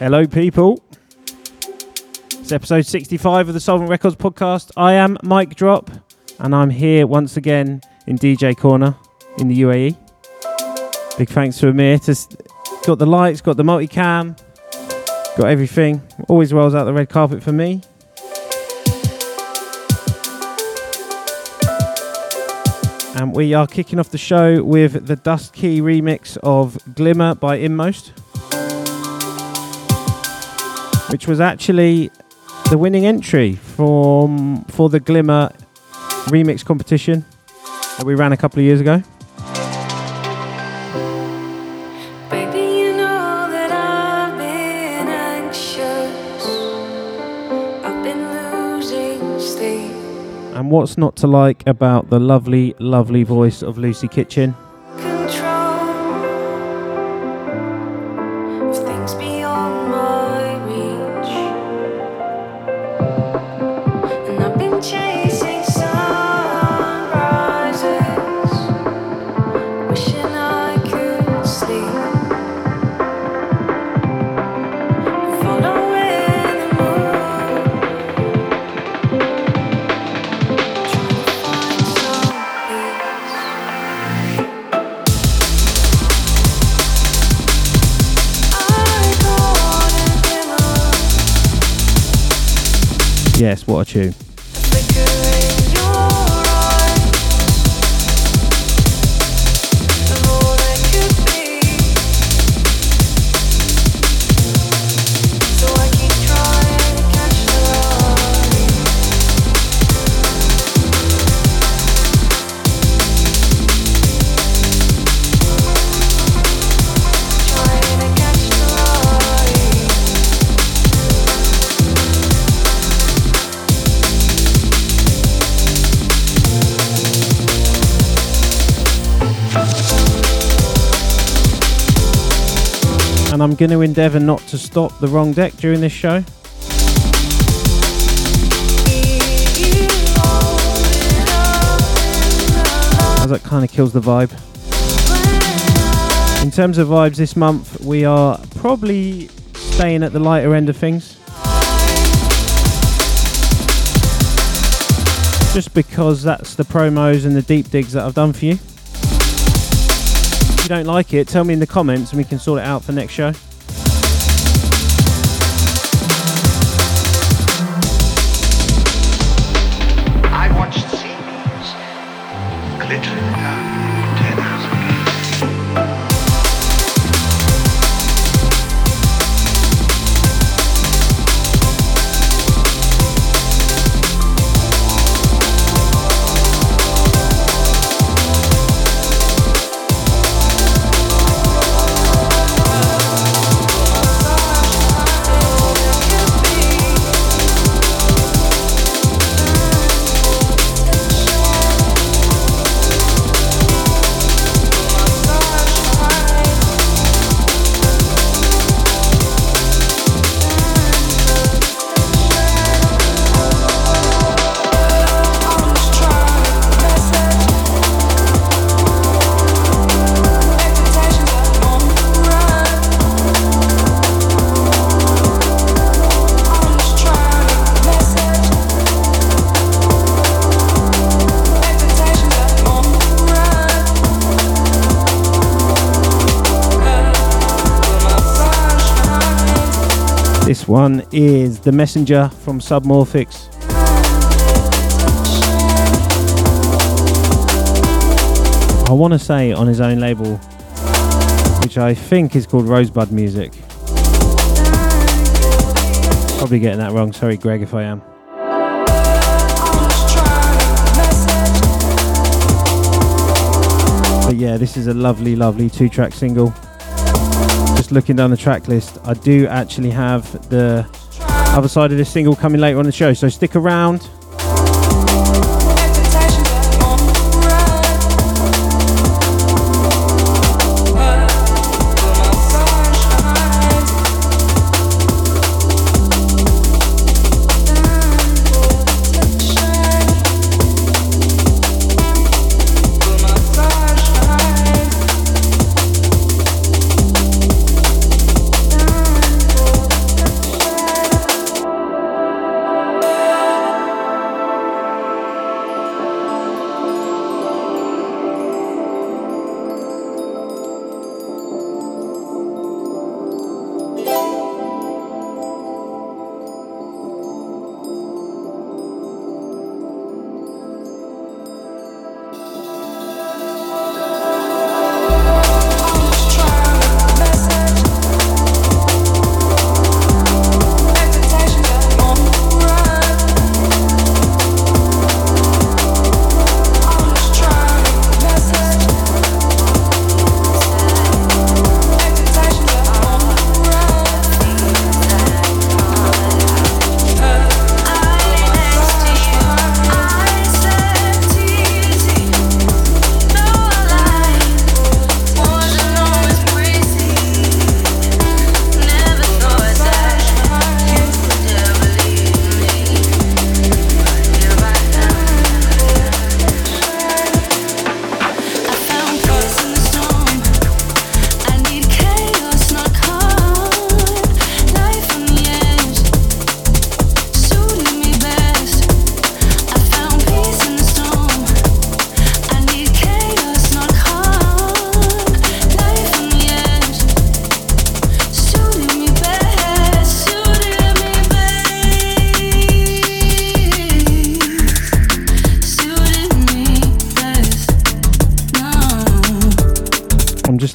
Hello, people. It's episode 65 of the Soulvent Records podcast. I am Mike Drop, and I'm here once again in DJ Corner in the UAE. Big thanks to Amir. To got the lights, got the multicam, got everything. Always rolls out the red carpet for me. And we are kicking off the show with the Dustkey remix of Glimmer by In:Most, which was actually the winning entry from for the Glimmer remix competition that we ran a couple of years ago. Baby, you know that I've been anxious. I've been losing sleep. And what's not to like about the lovely, lovely voice of Lucy Kitchen? Yes, I'm going to endeavour not to stop the wrong deck during this show. As that kind of kills the vibe. In terms of vibes this month, we are probably staying at the lighter end of things. Just because that's the promos and the deep digs that I've done for you. You don't like it, tell me in the comments and we can sort it out for next show. One is The Messenger from Submorphics. I want to say on his own label, which I think is called Rosebud Music. Probably getting that wrong. Sorry, Greg, if I am. But yeah, this is a lovely, lovely two track single. Just looking down the track list, I do actually have the other side of this single coming later on the show, so stick around.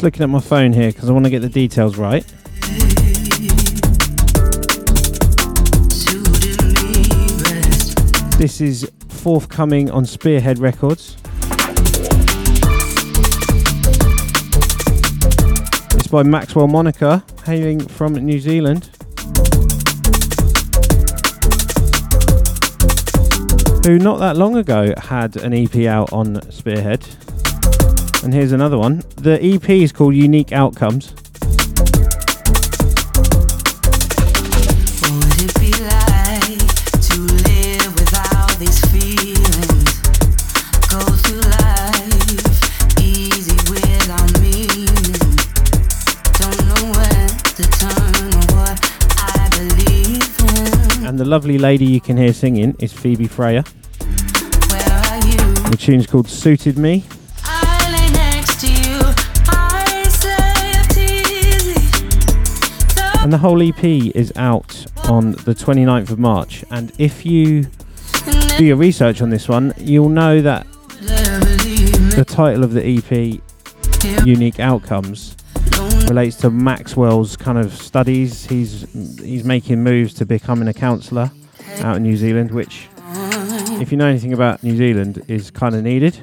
Looking at my phone here because I want to get the details right. This is forthcoming on Spearhead Records. It's by Maxwell Monika, hailing from New Zealand. Who not that long ago had an EP out on Spearhead. And here's another one. The EP is called Unique Outcomes. What would it be like to live without these feelings? Go through life easy without meaning. Don't know when to turn or what I believe in. And the lovely lady you can hear singing is Phoebe Freya. Where are you? The tune's called Suited Me. And the whole EP is out on the 29th of March. And if you do your research on this one, you'll know that the title of the EP, Unique Outcomes, relates to Maxwell's kind of studies. He's he's making moves to becoming a counsellor out in New Zealand, which, if you know anything about New Zealand, is kind of needed.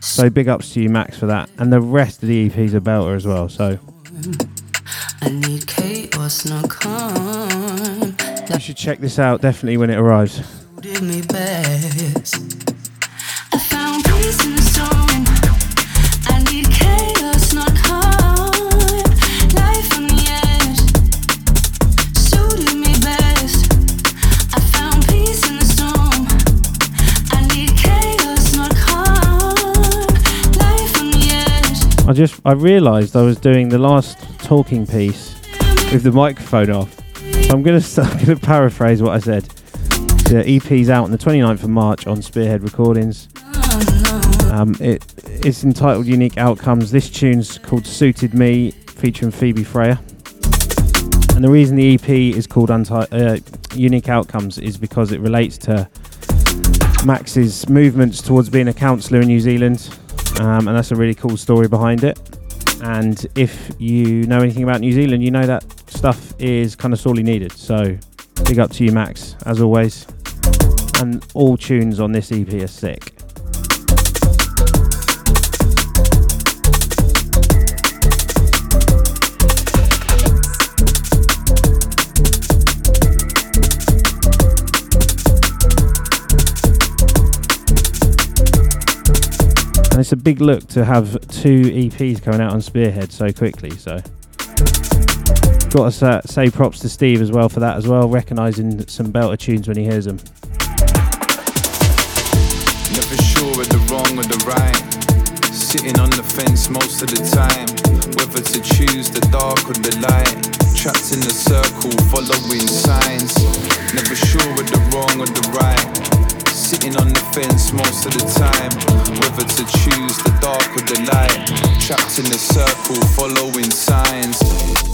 So big ups to you, Max, for that. And the rest of the EP's a belter as well. So I need calm. You should check this out definitely when it arrives. did me best. I found peace in the storm. I need chaos, not calm. Life on the edge suited me best. I found peace in the storm. I need chaos, not calm. Life on the edge. I just I realised I was doing the last talking piece with the microphone off. I'm I'm gonna paraphrase what I said. The EP's out on the 29th of March on Spearhead Recordings. Um, it it's entitled Unique Outcomes. This tune's called Suited Me, featuring Phoebe Freya. And the reason the EP is called Unti- uh, Unique Outcomes is because it relates to Max's movements towards being a counsellor in New Zealand, um, and that's a really cool story behind it. And if you know anything about New Zealand, you know that stuff is kind of sorely needed. So, big up to you, Max, as always. And all tunes on this EP are sick. And it's a big look to have two EPs coming out on Spearhead so quickly. So, got to uh, say props to Steve as well for that as well, recognising some belter tunes when he hears them. Never sure of the wrong or the right. Sitting on the fence most of the time. Whether to choose the dark or the light. Trapped in the circle, following signs. Never sure of the wrong or the right. Sitting on the fence most of the time. Whether to choose the dark or the light. Trapped in the circle, following signs.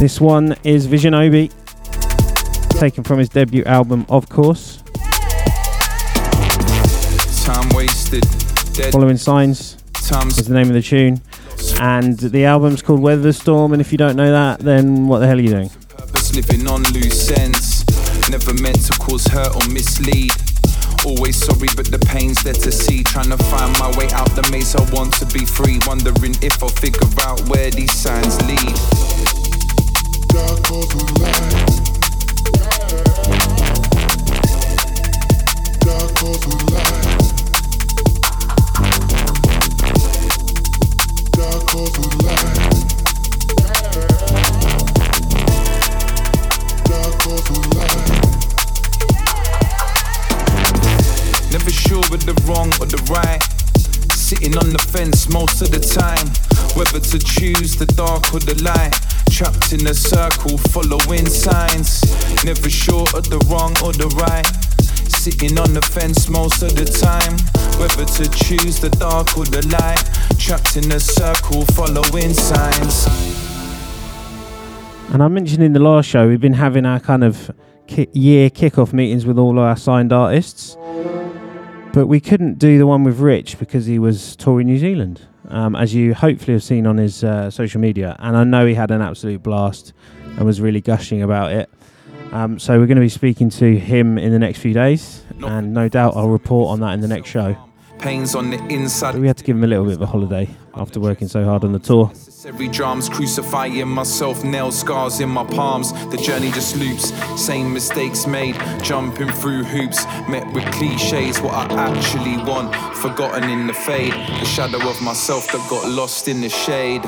This one is Visionobi, taken from his debut album, of course. Time wasted. Dead Following Signs times is the name of the tune. And the album's called Weather the Storm, and if you don't know that, then what the hell are you doing? Living on loose ends. Never meant to cause hurt or mislead. Always sorry, but the pain's there to see. Trying to find my way out the maze. I want to be free. Wondering if I'll figure out where these signs lead. Dark or the light. Dark or the light. Dark or the light. Never sure of the wrong or the right. Sitting on the fence most of the time. Whether to choose the dark or the light. Trapped in a circle, following signs. Never sure of the wrong or the right. Sitting on the fence most of the time. Whether to choose the dark or the light. Trapped in a circle, following signs. And I mentioned in the last show, we've been having our kind of year kickoff meetings with all our signed artists. But we couldn't do the one with Rich because he was touring New Zealand, um, as you hopefully have seen on his uh, social media. And I know he had an absolute blast and was really gushing about it. Um, so we're going to be speaking to him in the next few days, and no doubt I'll report on that in the next show. Pains on the inside. But we had to give him a little bit of a holiday after working so hard on the tour. Necessary drums, crucifying myself, nail scars in my palms. The journey just loops, same mistakes made, jumping through hoops. Met with cliches, what I actually want, forgotten in the fade. The shadow of myself that got lost in the shade.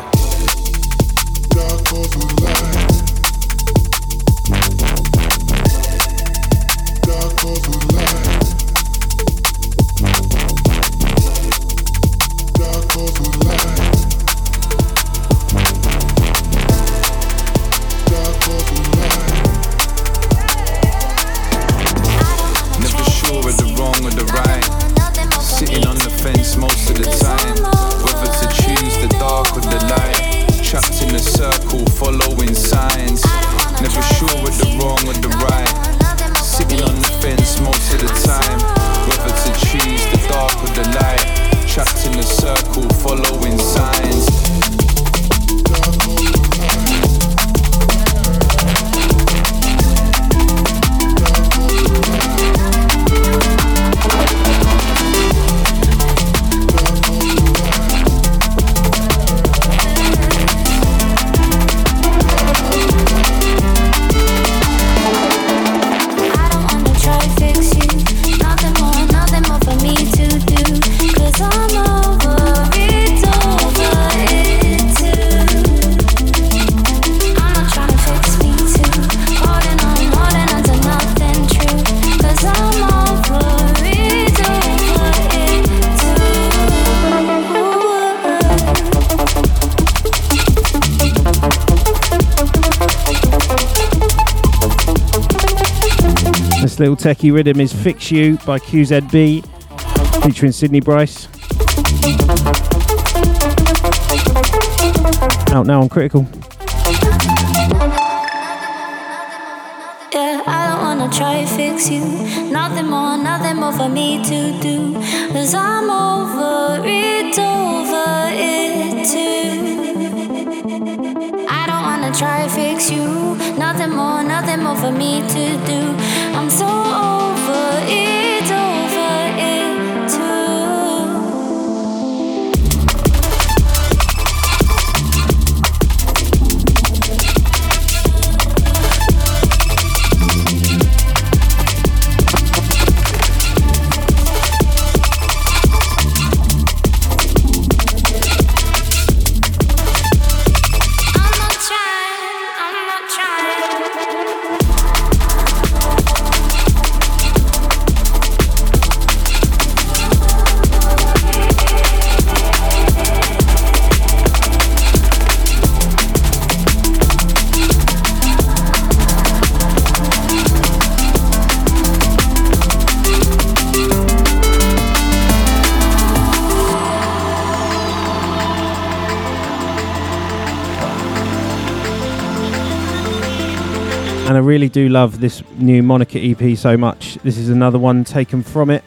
Techie rhythm is Fix You by QZB, featuring Sydney Bryce. Out now on Critical. Yeah, I don't wanna try fix you. Nothing more, nothing more for me to do. Cause I'm over it, over it too. I don't wanna try fix you. Nothing more, nothing more for me to do. I'm so over it, really do love this new Monika EP so much. This is another one taken from it.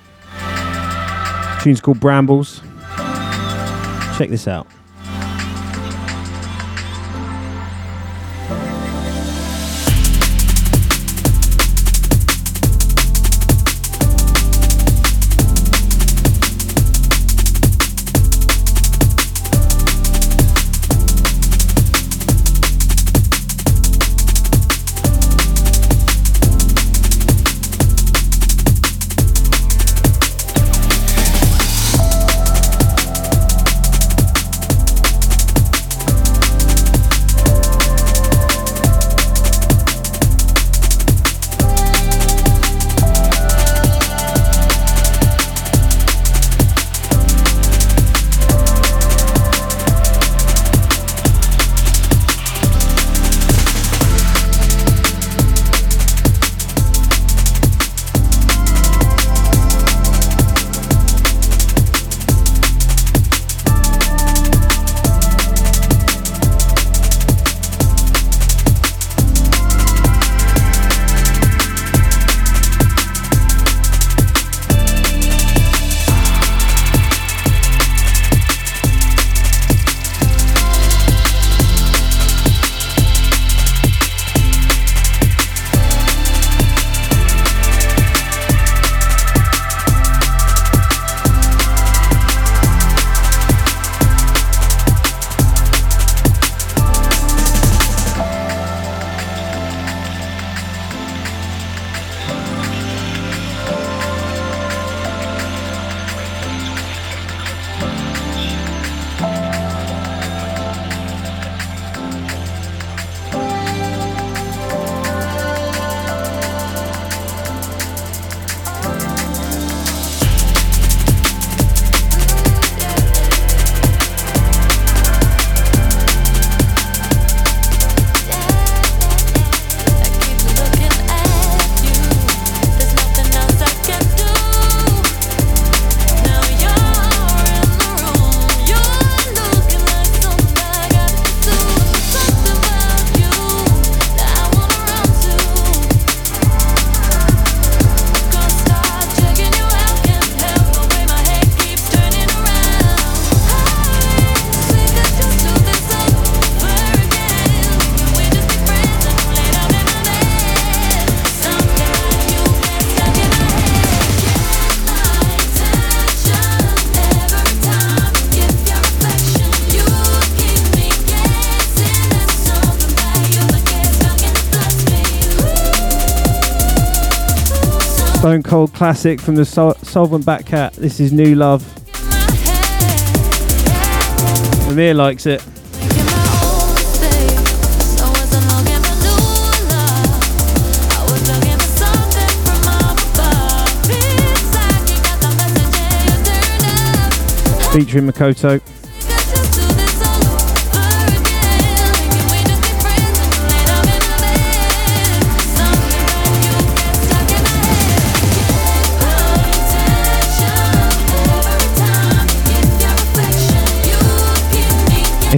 tune's called Brambles. Check this out. Stone Cold classic from the Sol- Soulvent back-cat. This is New Love. Amir likes it. Featuring Makoto.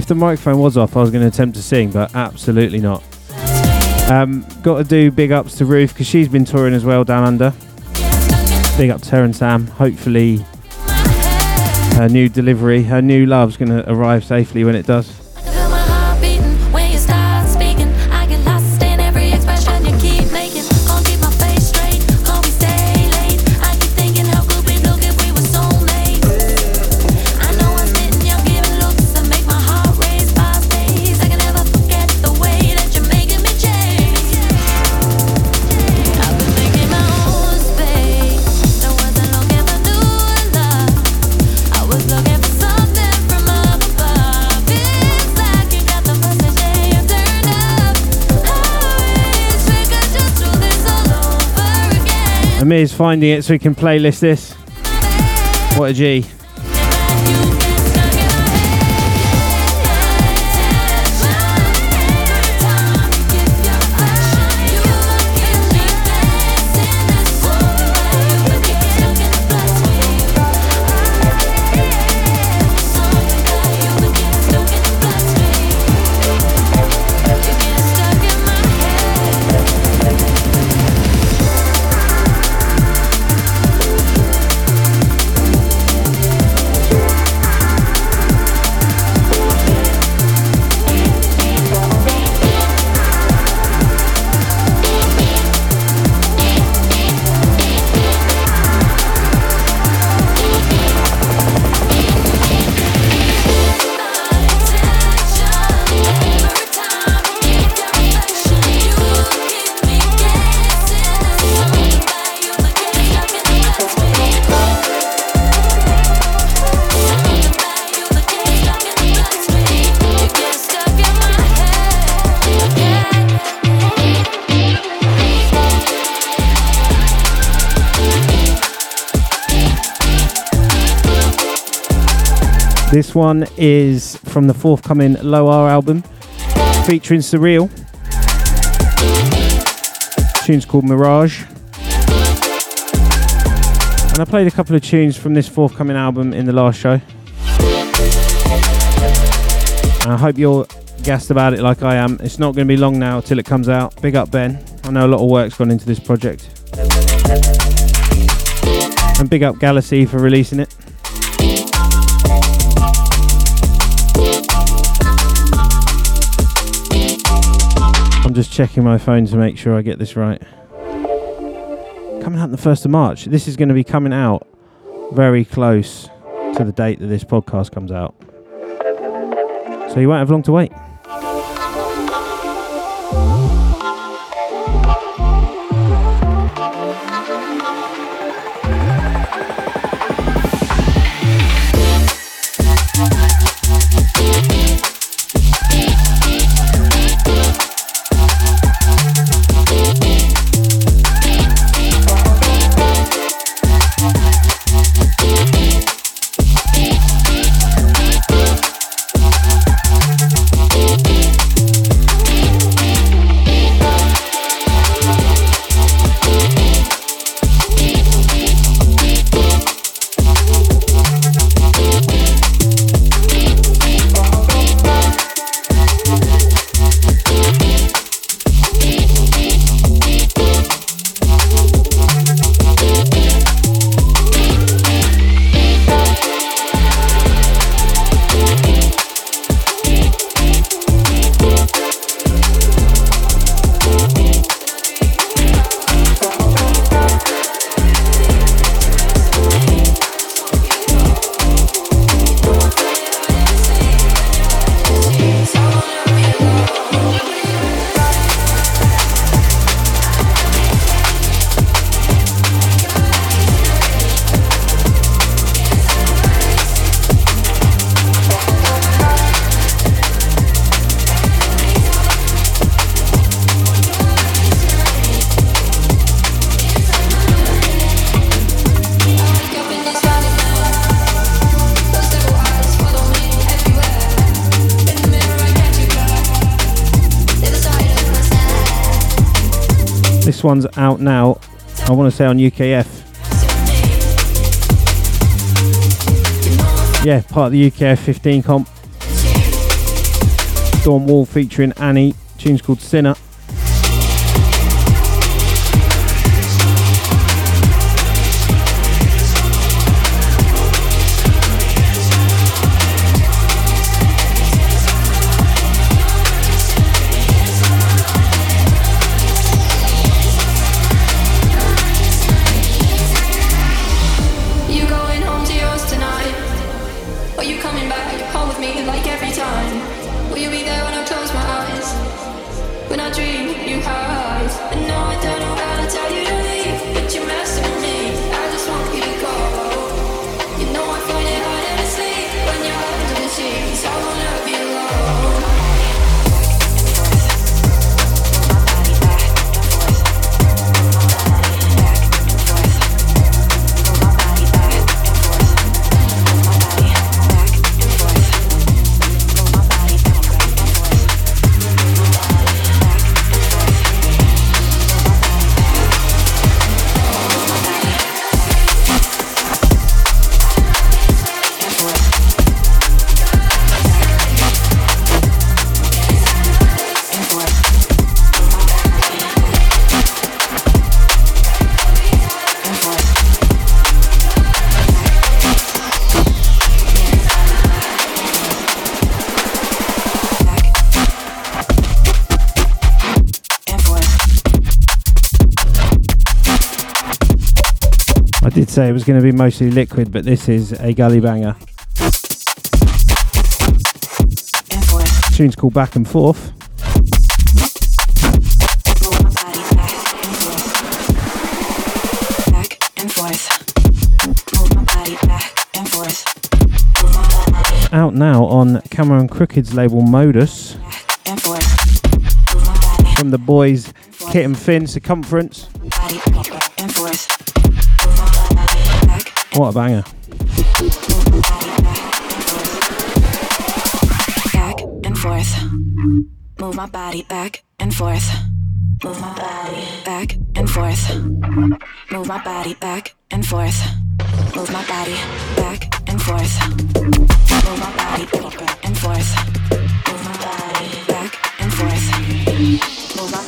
The microphone was off, I was going to attempt to sing, but absolutely not. Um, got to do big ups to Ruth because she's been touring as well down under. Big up to her and Sam. Hopefully, her new delivery, her new love's going to arrive safely when it does. Amir's finding it so we can playlist this. What a G. This one is from the forthcoming Low:R album featuring Surreal. tune's called Mirage. And I played a couple of tunes from this forthcoming album in the last show. And I hope you're gassed about it like I am. It's not going to be long now till it comes out. Big up Ben. I know a lot of work's gone into this project. And big up Galaxy for releasing it. Just checking my phone to make sure I get this right. Coming out on the 1st of March. This is going to be coming out very close to the date that this podcast comes out. So you won't have long to wait. This one's out now. I want to say on UKF. Yeah, part of the UKF 15 comp. Dawn Wall featuring Anni. Tune's called Sinner. When I dream you hide. Say it was going to be mostly liquid, but this is a gully banger. Tune's called Back and Forth. Out now on Cameron Crooked's label Modus from the boys Kit and Finn Circumference. What a banger. back and forth. Move my body back and forth. Move my body back and forth. Move my body back and forth. Move my body back and forth. Move my body back and forth. Move my body back and forth. Move my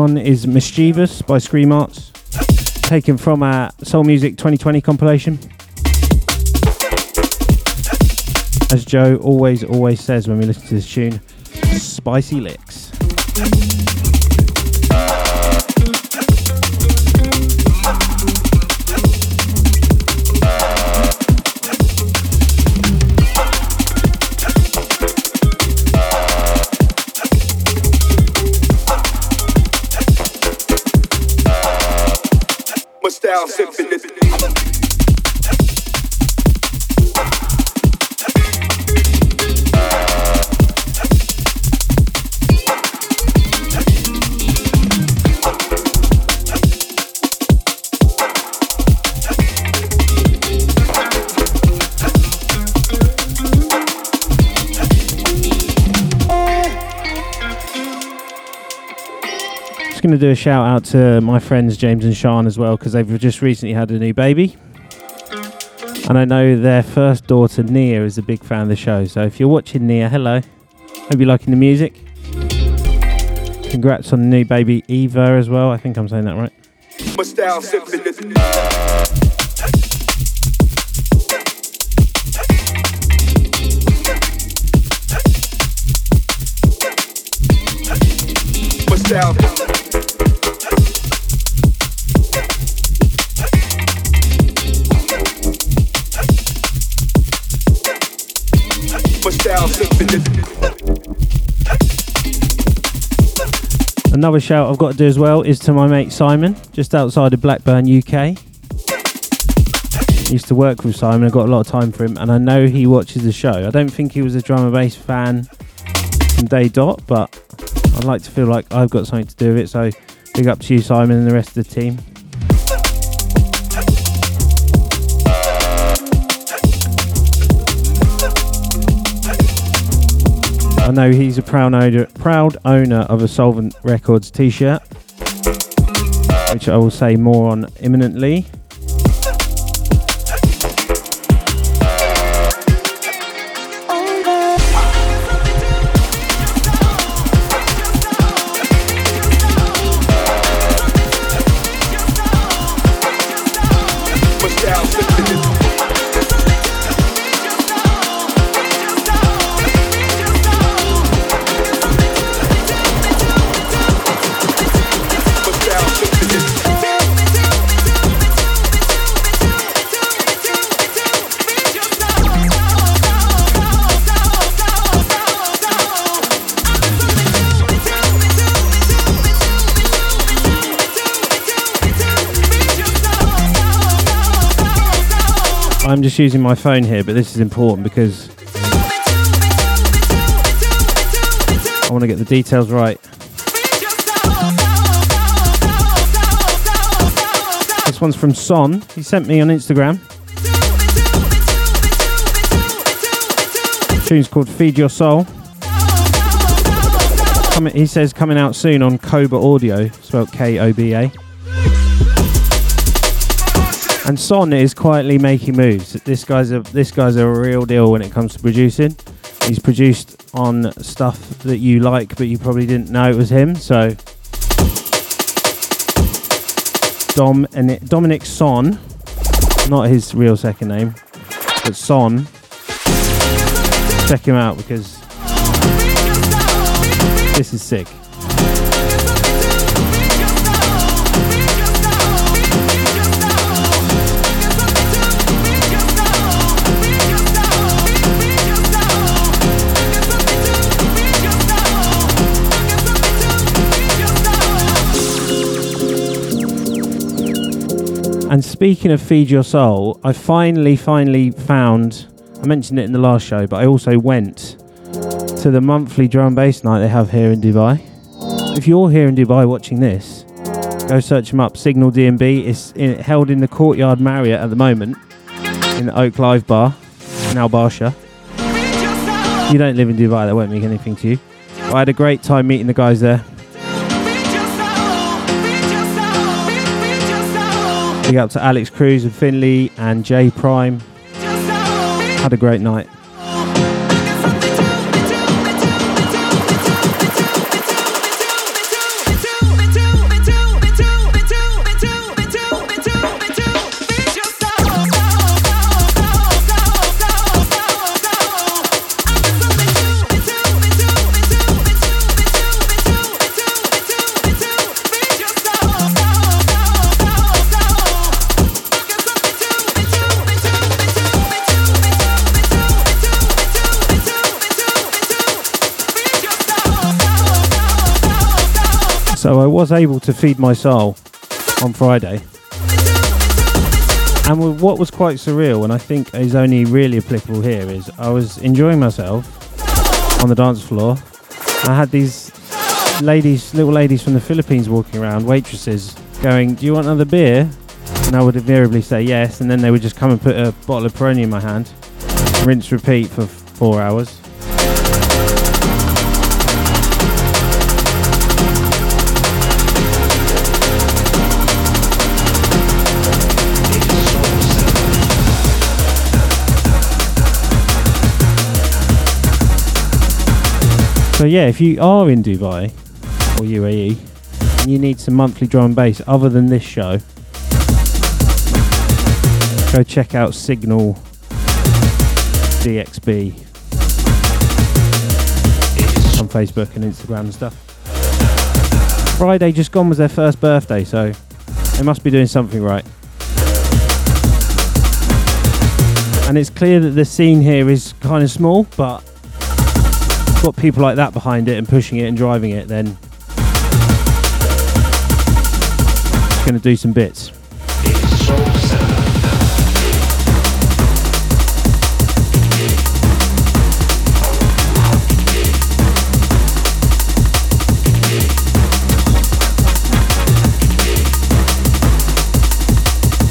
one is Mischievous by Screamarts, taken from our Soul Music 2020 compilation. As Joe always, always says when we listen to this tune, spicy licks. style, sipping this. going to do a shout out to my friends James and Sean as well because they've just recently had a new baby. And I know their first daughter, Nia, is a big fan of the show. So if you're watching Nia, hello. Hope you're liking the music. Congrats on the new baby, Eva, as well. I think I'm saying that right. Another shout I've got to do as well is to my mate Simon, just outside of Blackburn, UK. Used to work with Simon, I've got a lot of time for him, and I know he watches the show. I don't think he was a drum and bass fan from day dot, but I'd like to feel like I've got something to do with it, so big up to you, Simon, and the rest of the team. I know he's a proud owner, proud owner of a Soulvent Records t-shirt, which I will say more on imminently. Just using my phone here, but this is important because I want to get the details right. This one's from Son. He sent me on Instagram. tune's called Feed Your Soul. He says coming out soon on Koba Audio, spelled K O B A. And Son is quietly making moves. This guy's a this guy's a real deal when it comes to producing. He's produced on stuff that you like, but you probably didn't know it was him. So Dom and it, Dominic Son, not his real second name, but Son. Check him out because this is sick. And speaking of Feed Your Soul, I finally, finally found. I mentioned it in the last show, but I also went to the monthly drum bass night they have here in Dubai. If you're here in Dubai watching this, go search them up. Signal DXB. is held in the Courtyard Marriott at the moment in the Oak Live Bar in Al Barsha. You don't live in Dubai, that won't mean anything to you. But I had a great time meeting the guys there. Big up to Alex Cruz and Finley and Jay Prime. Had a great night. So I was able to feed my soul on Friday. And what was quite surreal, and I think is only really applicable here, is I was enjoying myself on the dance floor. I had these ladies, little ladies from the Philippines walking around, waitresses, going, Do you want another beer? And I would invariably say yes, and then they would just come and put a bottle of Peroni in my hand, rinse, repeat for four hours. So yeah, if you are in Dubai or UAE and you need some monthly drum and bass other than this show, go check out Signal DXB on Facebook and Instagram and stuff. Friday just gone was their first birthday, so they must be doing something right. And it's clear that the scene here is kind of small, but got people like that behind it and pushing it and driving it, then it's going to do some bits.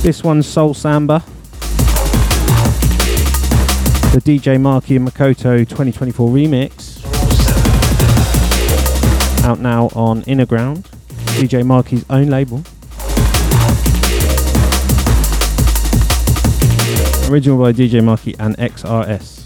This one's Soul Samba. The DJ Marky and Makoto 2024 remix. Out now on Innerground, DJ Marky's own label. Original by DJ Marky and XRS.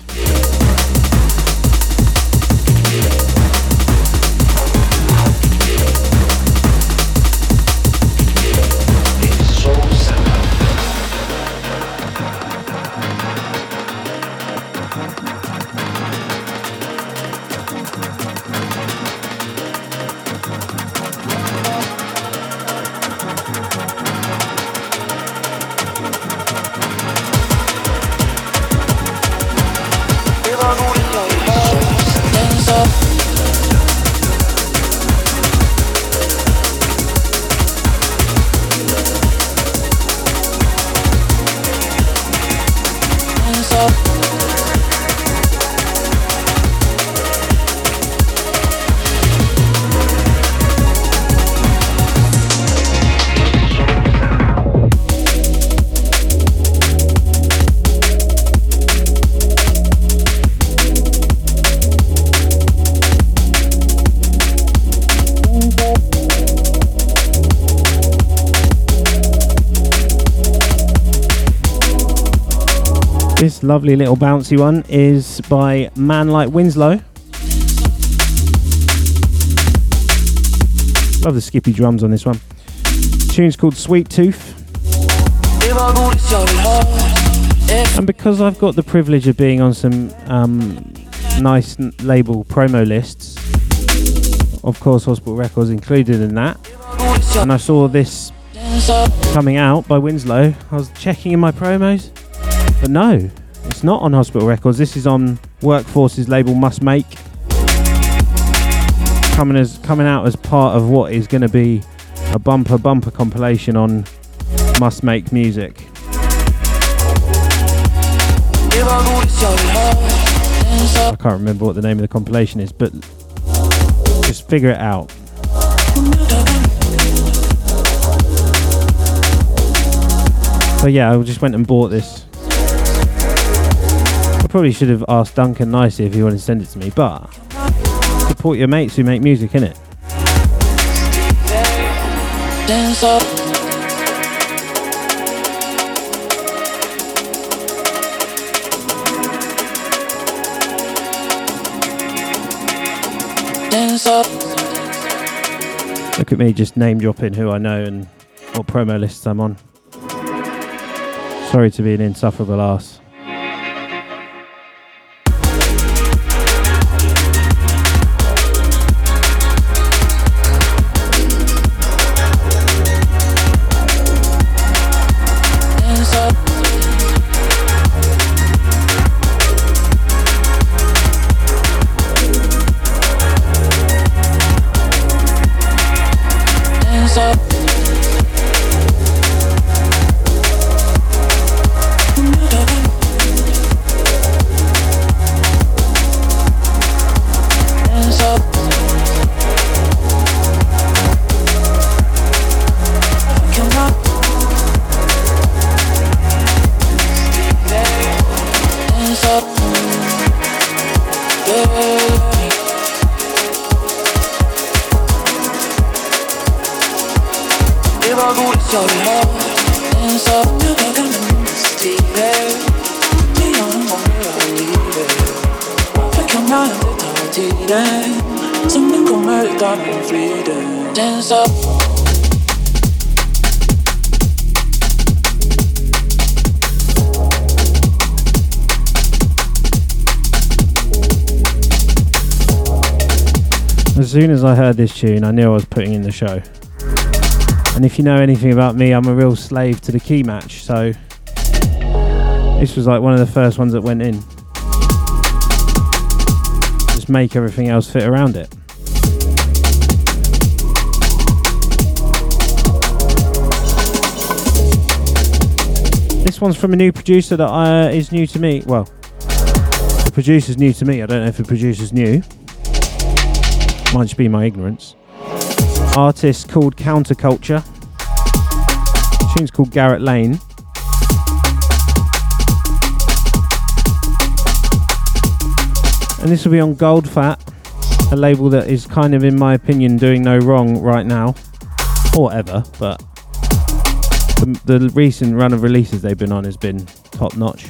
Lovely little bouncy one is by Man Like Winslow. Love the skippy drums on this one. tune's called Sweet Tooth. And because I've got the privilege of being on some um, nice label promo lists, of course, Hospital Records included in that, and I saw this coming out by Winslow, I was checking in my promos, but no, it's not on Hospital Records. This is on Workforce's label Must Make, coming as coming out as part of what is going to be a bumper bumper compilation on Must Make Music. I can't remember what the name of the compilation is, but just figure it out. So yeah, I just went and bought this. Probably should have asked Duncan nicely if he wanted to send it to me, but support your mates who make music, innit? Dance up. Dance up. Look at me just name dropping who I know and what promo lists I'm on. Sorry to be an insufferable ass. Tiden? Som den kommer utan en friden. Dance up. As soon as I heard this tune, I knew I was putting in the show. And if you know anything about me, I'm a real slave to the key match, so this was like one of the first ones that went in. Just make everything else fit around it. This one's from a new producer that uh, is new to me. Well, the producer's new to me. I don't know if the producer's new. Might just be my ignorance. Artist called Counterculture. Tune's called Garratt Lane. And this will be on Gold Fat, a label that is kind of, in my opinion, doing no wrong right now. Or ever, but the, the recent run of releases they've been on has been top notch.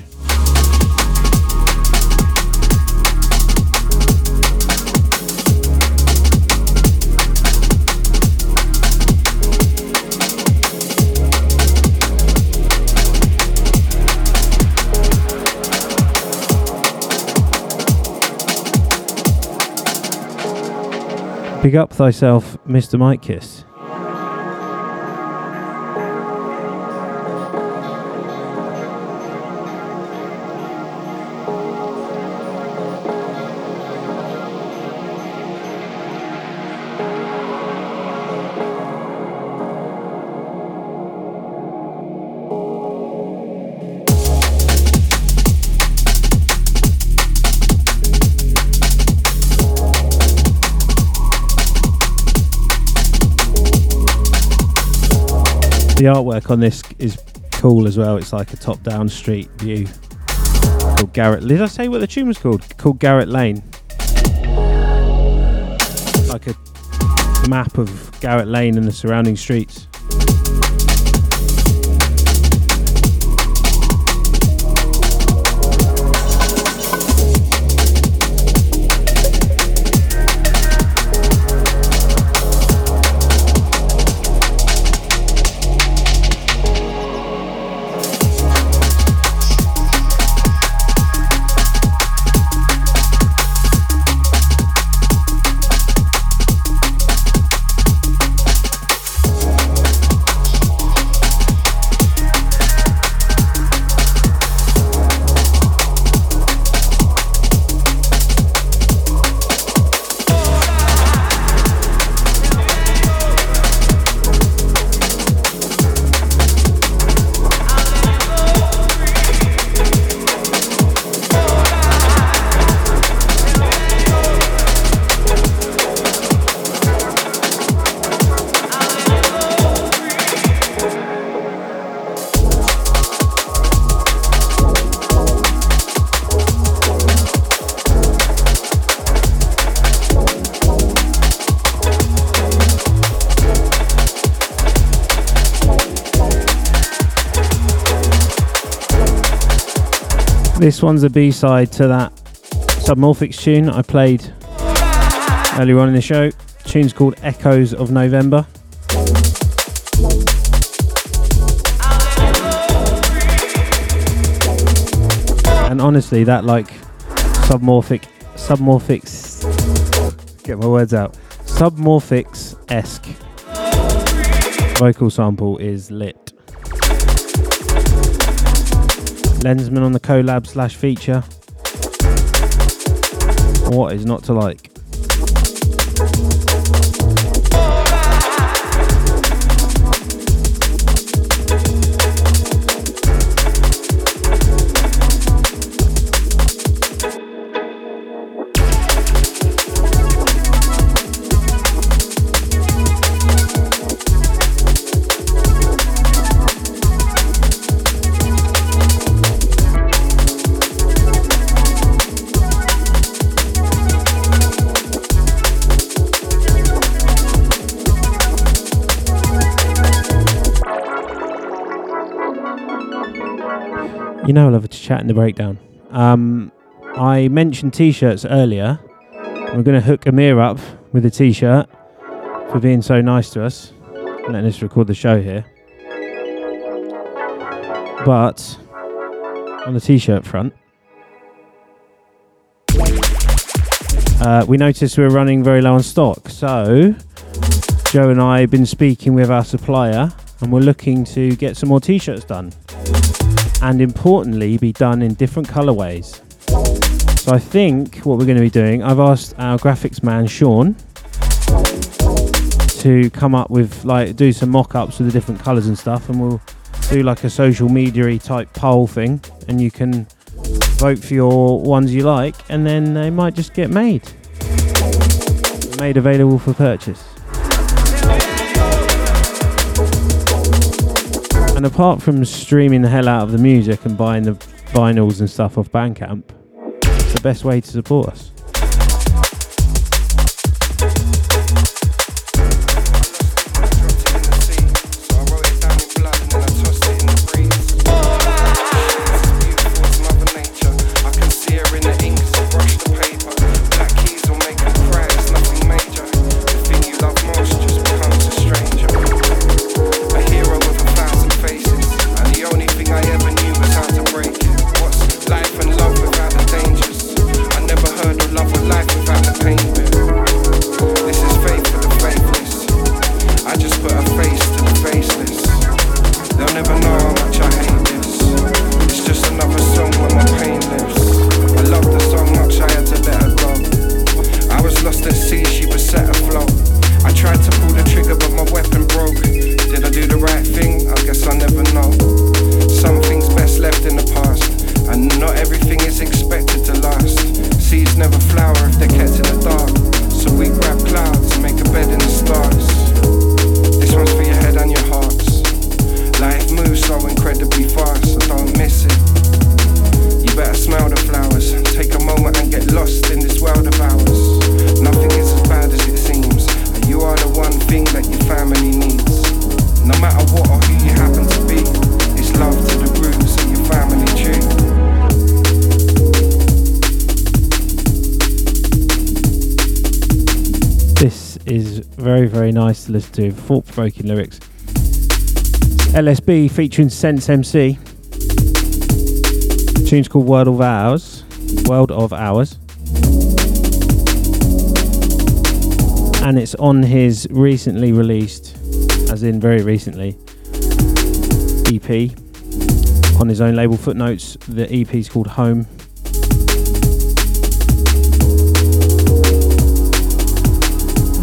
Big up thyself, Mr. Mike Kiss. The artwork on this is cool as well. It's like a top-down street view. Called Garratt. Did I say what the tune was called? Called Garratt Lane. Like a map of Garratt Lane and the surrounding streets. This one's a B-side to that Submorphics tune I played earlier on in the show. The tune's called Echoes of November. And honestly, that like submorphic, submorphics, get my words out, submorphics esque vocal sample is lit. Lenzman on the collab slash feature. What is not to like? You know, I love to chat in the breakdown. Um, I mentioned t-shirts earlier. We're going to hook Amir up with a t-shirt for being so nice to us, letting us record the show here. But on the t-shirt front, uh, we noticed we were running very low on stock. So Joe and I have been speaking with our supplier, and we're looking to get some more t-shirts done and importantly be done in different colorways. So I think what we're going to be doing, I've asked our graphics man Sean to come up with like do some mock-ups with the different colours and stuff, and we'll do like a social media type poll thing, and you can vote for your ones you like, and then they might just get made, made available for purchase. And apart from streaming the hell out of the music and buying the vinyls and stuff off Bandcamp, it's the best way to support us. Nice to listen to. Thought provoking lyrics. LSB featuring Sense MC. The tune's called World of Ours. World of Ours. And it's on his recently released, as in very recently, EP. On his own label Footnotes. The EP is called Home.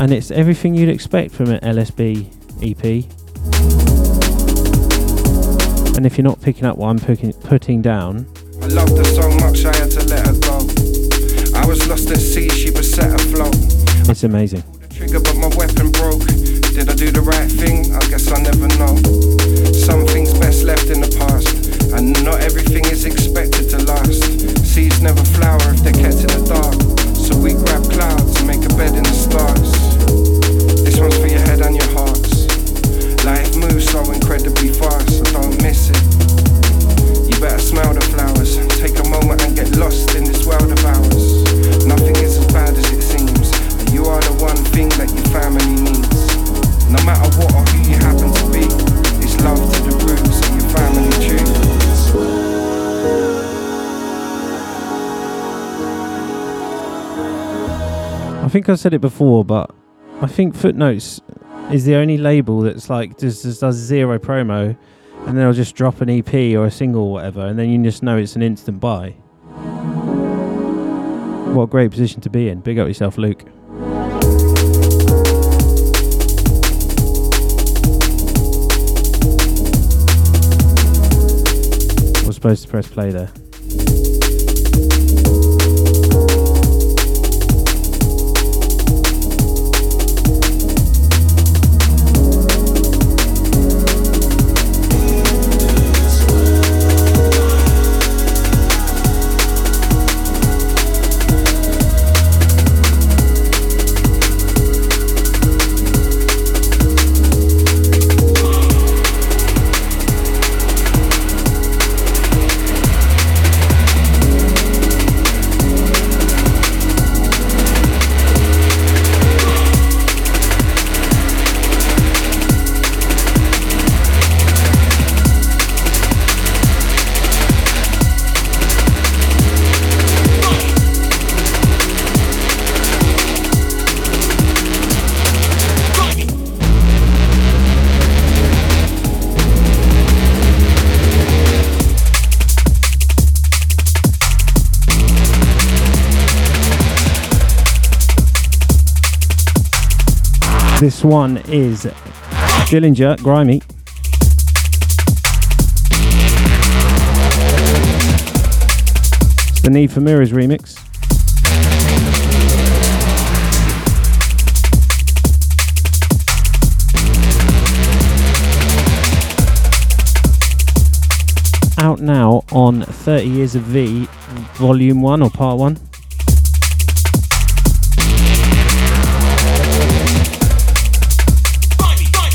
And it's everything you'd expect from an LSB EP. And if you're not picking up what I'm putting, putting down, I loved her so much I had to let her go. I was lost at sea, she was set afloat. it's amazing. Trigger, but my weapon broke. Did I do the right thing? I guess I never know. Some things best left in the past, and not everything is expected to last. Seeds never flower if they're kept in the dark. So we grab clouds and make a bed in the lost in this world of ours. Nothing is as bad as it seems. And you are the one thing that your family needs. No matter what or who you happen to be, it's love to the roots your family. I think I said it before, but I think Footnotes is the only label that's like just, just does zero promo, and then they'll just drop an EP or a single or whatever, and then you just know it's an instant buy. What a great position to be in. Big up yourself, Luke. was supposed to press play there. This one is Dillinja, Grimey. It's the Need for Mirrors remix. Out now on 30 Years of V, Volume 1 or Part 1.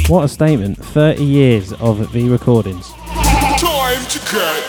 What a statement. 30 years of V recordings. Time to get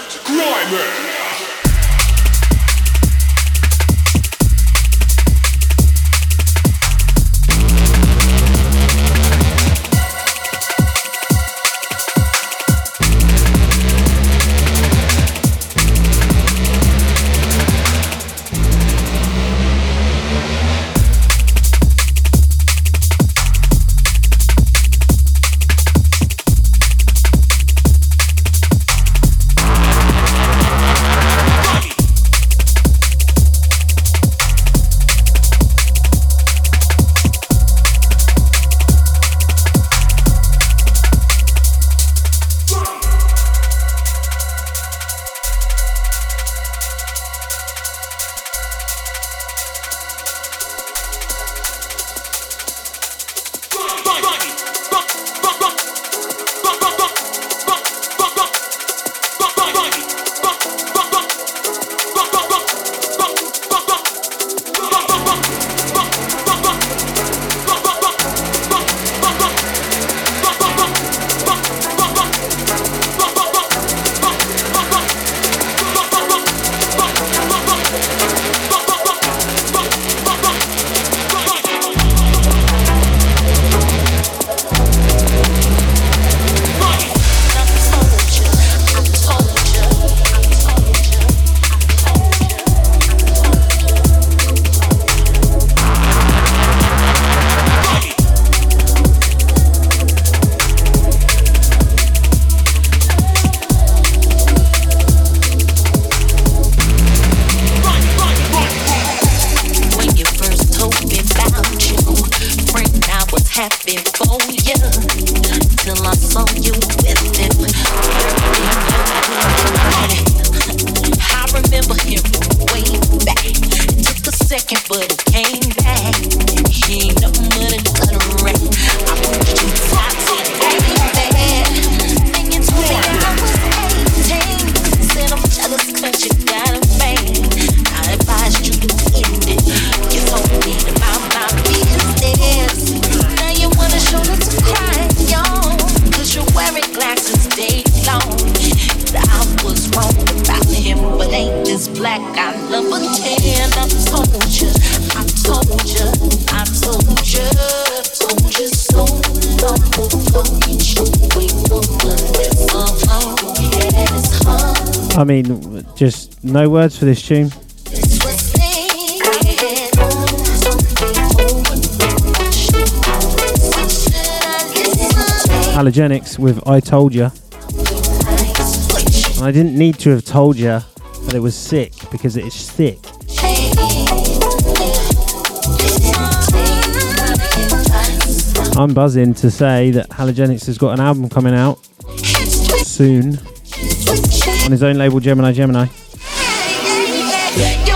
words for this tune. Halogenix with I Told Ya. And I didn't need to have told you that it was sick because it is sick. I'm buzzing to say that Halogenix has got an album coming out soon on his own label Gemini Gemini. Yo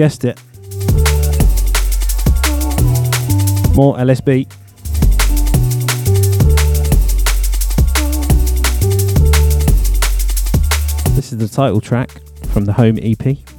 guessed it. More LSB. This is the title track from the Home EP.